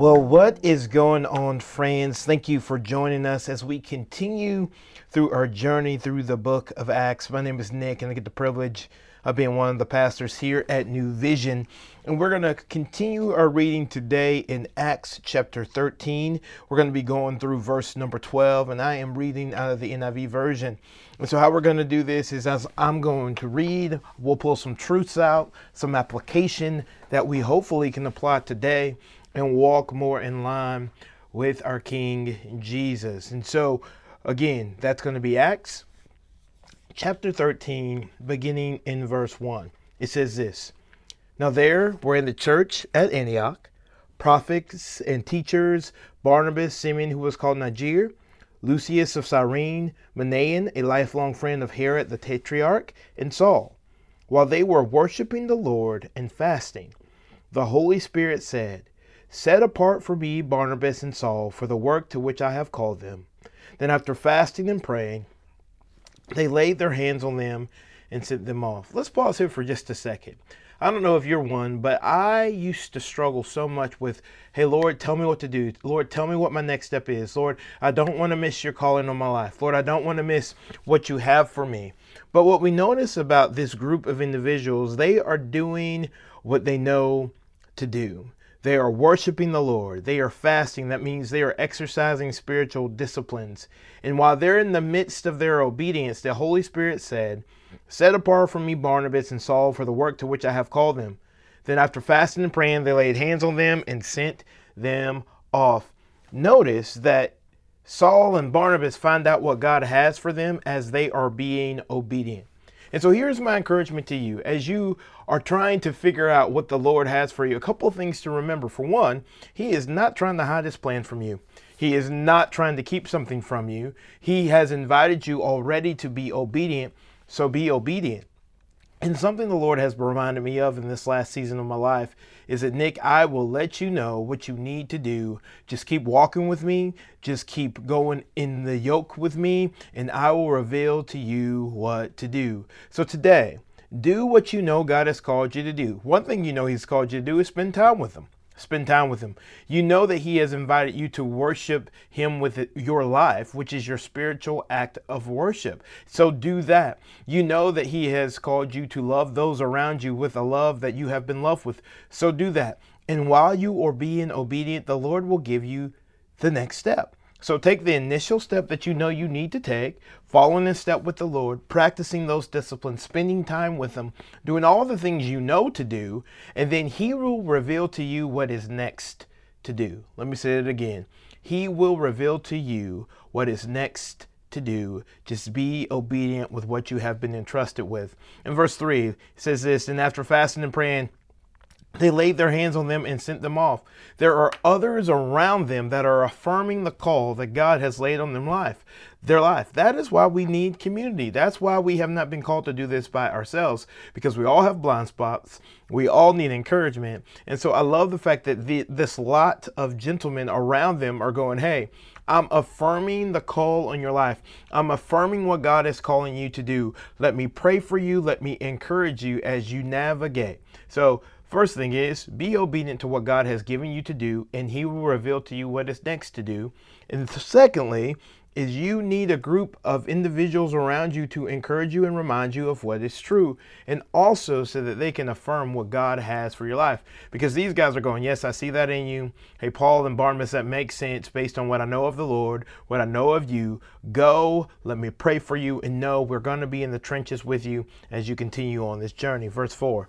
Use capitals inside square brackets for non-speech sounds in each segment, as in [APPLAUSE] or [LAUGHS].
Well, what is going on, friends? Thank you for joining us as we continue through our journey through the book of Acts. My name is Nick, and I get the privilege of being one of the pastors here at New Vision. And we're going to continue our reading today in Acts chapter 13. We're going to be going through verse number 12, and I am reading out of the NIV version. And so, how we're going to do this is as I'm going to read, we'll pull some truths out, some application that we hopefully can apply today and walk more in line with our King Jesus. And so, again, that's going to be Acts chapter 13, beginning in verse 1. It says this Now there were in the church at Antioch prophets and teachers Barnabas, Simeon, who was called Niger, Lucius of Cyrene, Manaen, a lifelong friend of Herod the Tetrarch, and Saul. While they were worshiping the Lord and fasting, the Holy Spirit said, Set apart for me Barnabas and Saul for the work to which I have called them. Then, after fasting and praying, they laid their hands on them and sent them off. Let's pause here for just a second. I don't know if you're one, but I used to struggle so much with, hey, Lord, tell me what to do. Lord, tell me what my next step is. Lord, I don't want to miss your calling on my life. Lord, I don't want to miss what you have for me. But what we notice about this group of individuals, they are doing what they know to do. They are worshiping the Lord. They are fasting. That means they are exercising spiritual disciplines. And while they're in the midst of their obedience, the Holy Spirit said, Set apart from me Barnabas and Saul for the work to which I have called them. Then, after fasting and praying, they laid hands on them and sent them off. Notice that Saul and Barnabas find out what God has for them as they are being obedient. And so here's my encouragement to you as you are trying to figure out what the Lord has for you. A couple of things to remember. For one, He is not trying to hide His plan from you. He is not trying to keep something from you. He has invited you already to be obedient, so be obedient. And something the Lord has reminded me of in this last season of my life is that, Nick, I will let you know what you need to do. Just keep walking with me, just keep going in the yoke with me, and I will reveal to you what to do. So today, do what you know God has called you to do. One thing you know He's called you to do is spend time with Him. Spend time with Him. You know that He has invited you to worship Him with your life, which is your spiritual act of worship. So do that. You know that He has called you to love those around you with a love that you have been loved with. So do that. And while you are being obedient, the Lord will give you the next step. So take the initial step that you know you need to take, following in step with the Lord, practicing those disciplines, spending time with Him, doing all the things you know to do, and then He will reveal to you what is next to do. Let me say it again. He will reveal to you what is next to do. Just be obedient with what you have been entrusted with. In verse 3, it says this And after fasting and praying, they laid their hands on them and sent them off. There are others around them that are affirming the call that God has laid on them life, their life. That is why we need community. That's why we have not been called to do this by ourselves because we all have blind spots. We all need encouragement. And so I love the fact that the, this lot of gentlemen around them are going, "Hey, I'm affirming the call on your life. I'm affirming what God is calling you to do. Let me pray for you. Let me encourage you as you navigate." So First thing is be obedient to what God has given you to do, and He will reveal to you what is next to do. And secondly, is you need a group of individuals around you to encourage you and remind you of what is true, and also so that they can affirm what God has for your life. Because these guys are going, Yes, I see that in you. Hey, Paul and Barnabas, that makes sense based on what I know of the Lord, what I know of you. Go, let me pray for you, and know we're going to be in the trenches with you as you continue on this journey. Verse 4.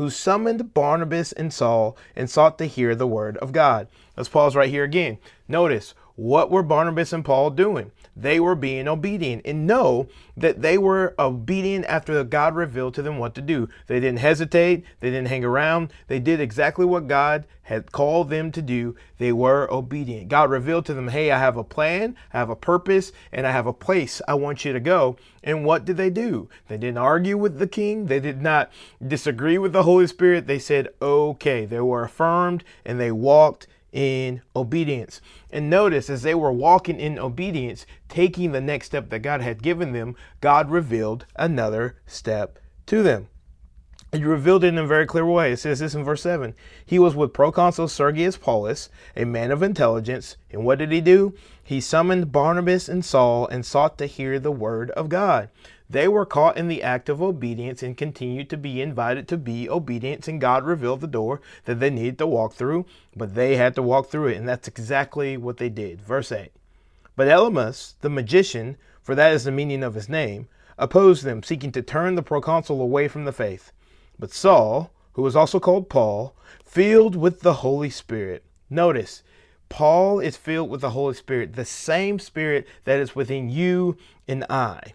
who summoned Barnabas and Saul and sought to hear the word of God. Let's pause right here again. Notice what were Barnabas and Paul doing? They were being obedient and know that they were obedient after God revealed to them what to do. They didn't hesitate, they didn't hang around, they did exactly what God had called them to do. They were obedient. God revealed to them, Hey, I have a plan, I have a purpose, and I have a place I want you to go. And what did they do? They didn't argue with the king, they did not disagree with the Holy Spirit. They said, Okay. They were affirmed and they walked in obedience. And notice as they were walking in obedience, taking the next step that God had given them, God revealed another step to them. He revealed it in a very clear way. It says this in verse 7. He was with proconsul Sergius Paulus, a man of intelligence. And what did he do? He summoned Barnabas and Saul and sought to hear the word of God. They were caught in the act of obedience and continued to be invited to be obedient, and God revealed the door that they needed to walk through, but they had to walk through it, and that's exactly what they did. Verse 8. But Elymas, the magician, for that is the meaning of his name, opposed them, seeking to turn the proconsul away from the faith. But Saul, who was also called Paul, filled with the Holy Spirit. Notice, Paul is filled with the Holy Spirit, the same Spirit that is within you and I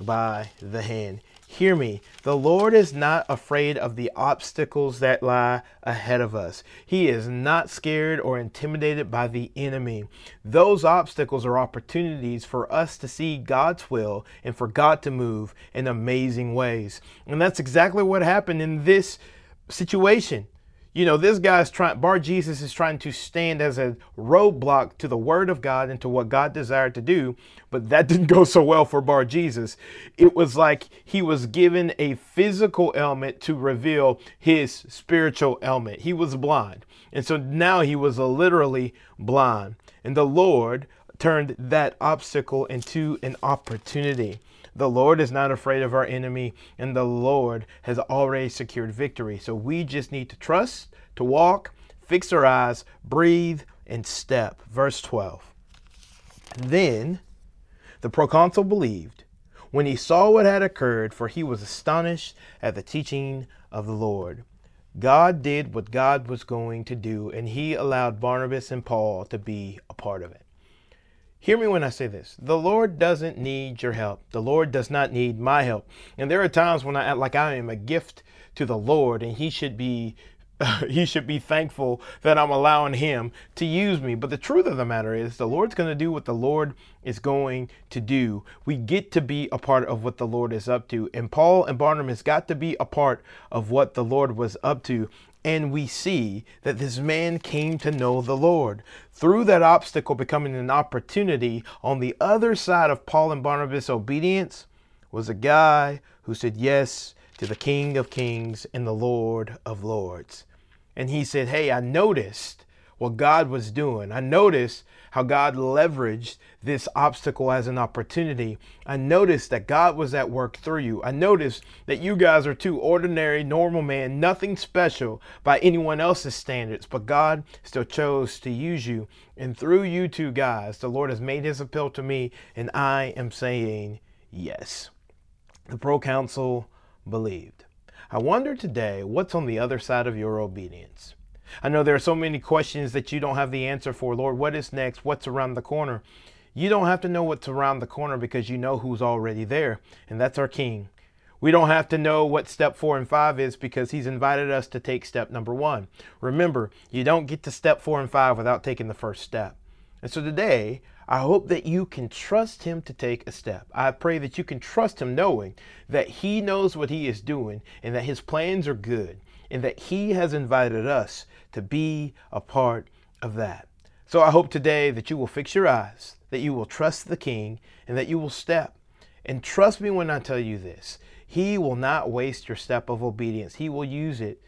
by the hand. Hear me. The Lord is not afraid of the obstacles that lie ahead of us. He is not scared or intimidated by the enemy. Those obstacles are opportunities for us to see God's will and for God to move in amazing ways. And that's exactly what happened in this situation. You know, this guy's trying, Bar Jesus is trying to stand as a roadblock to the word of God and to what God desired to do, but that [LAUGHS] didn't go so well for Bar Jesus. It was like he was given a physical element to reveal his spiritual element. He was blind. And so now he was literally blind. And the Lord turned that obstacle into an opportunity. The Lord is not afraid of our enemy, and the Lord has already secured victory. So we just need to trust, to walk, fix our eyes, breathe, and step. Verse 12. Then the proconsul believed when he saw what had occurred, for he was astonished at the teaching of the Lord. God did what God was going to do, and he allowed Barnabas and Paul to be a part of it. Hear me when I say this. The Lord doesn't need your help. The Lord does not need my help. And there are times when I act like I am a gift to the Lord and he should be [LAUGHS] he should be thankful that I'm allowing him to use me. But the truth of the matter is, the Lord's going to do what the Lord is going to do. We get to be a part of what the Lord is up to. And Paul and Barnabas got to be a part of what the Lord was up to. And we see that this man came to know the Lord. Through that obstacle becoming an opportunity, on the other side of Paul and Barnabas' obedience was a guy who said yes to the King of Kings and the Lord of Lords. And he said, Hey, I noticed what God was doing. I noticed how God leveraged this obstacle as an opportunity. I noticed that God was at work through you. I noticed that you guys are two ordinary, normal men, nothing special by anyone else's standards, but God still chose to use you. And through you two guys, the Lord has made his appeal to me, and I am saying yes. The proconsul believed. I wonder today what's on the other side of your obedience. I know there are so many questions that you don't have the answer for. Lord, what is next? What's around the corner? You don't have to know what's around the corner because you know who's already there, and that's our King. We don't have to know what step four and five is because he's invited us to take step number one. Remember, you don't get to step four and five without taking the first step. And so today, I hope that you can trust him to take a step. I pray that you can trust him knowing that he knows what he is doing and that his plans are good and that he has invited us to be a part of that. So I hope today that you will fix your eyes, that you will trust the King, and that you will step. And trust me when I tell you this He will not waste your step of obedience, He will use it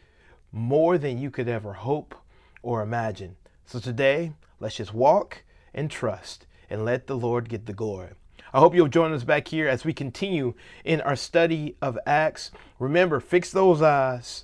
more than you could ever hope or imagine. So today, let's just walk and trust and let the Lord get the glory. I hope you'll join us back here as we continue in our study of Acts. Remember, fix those eyes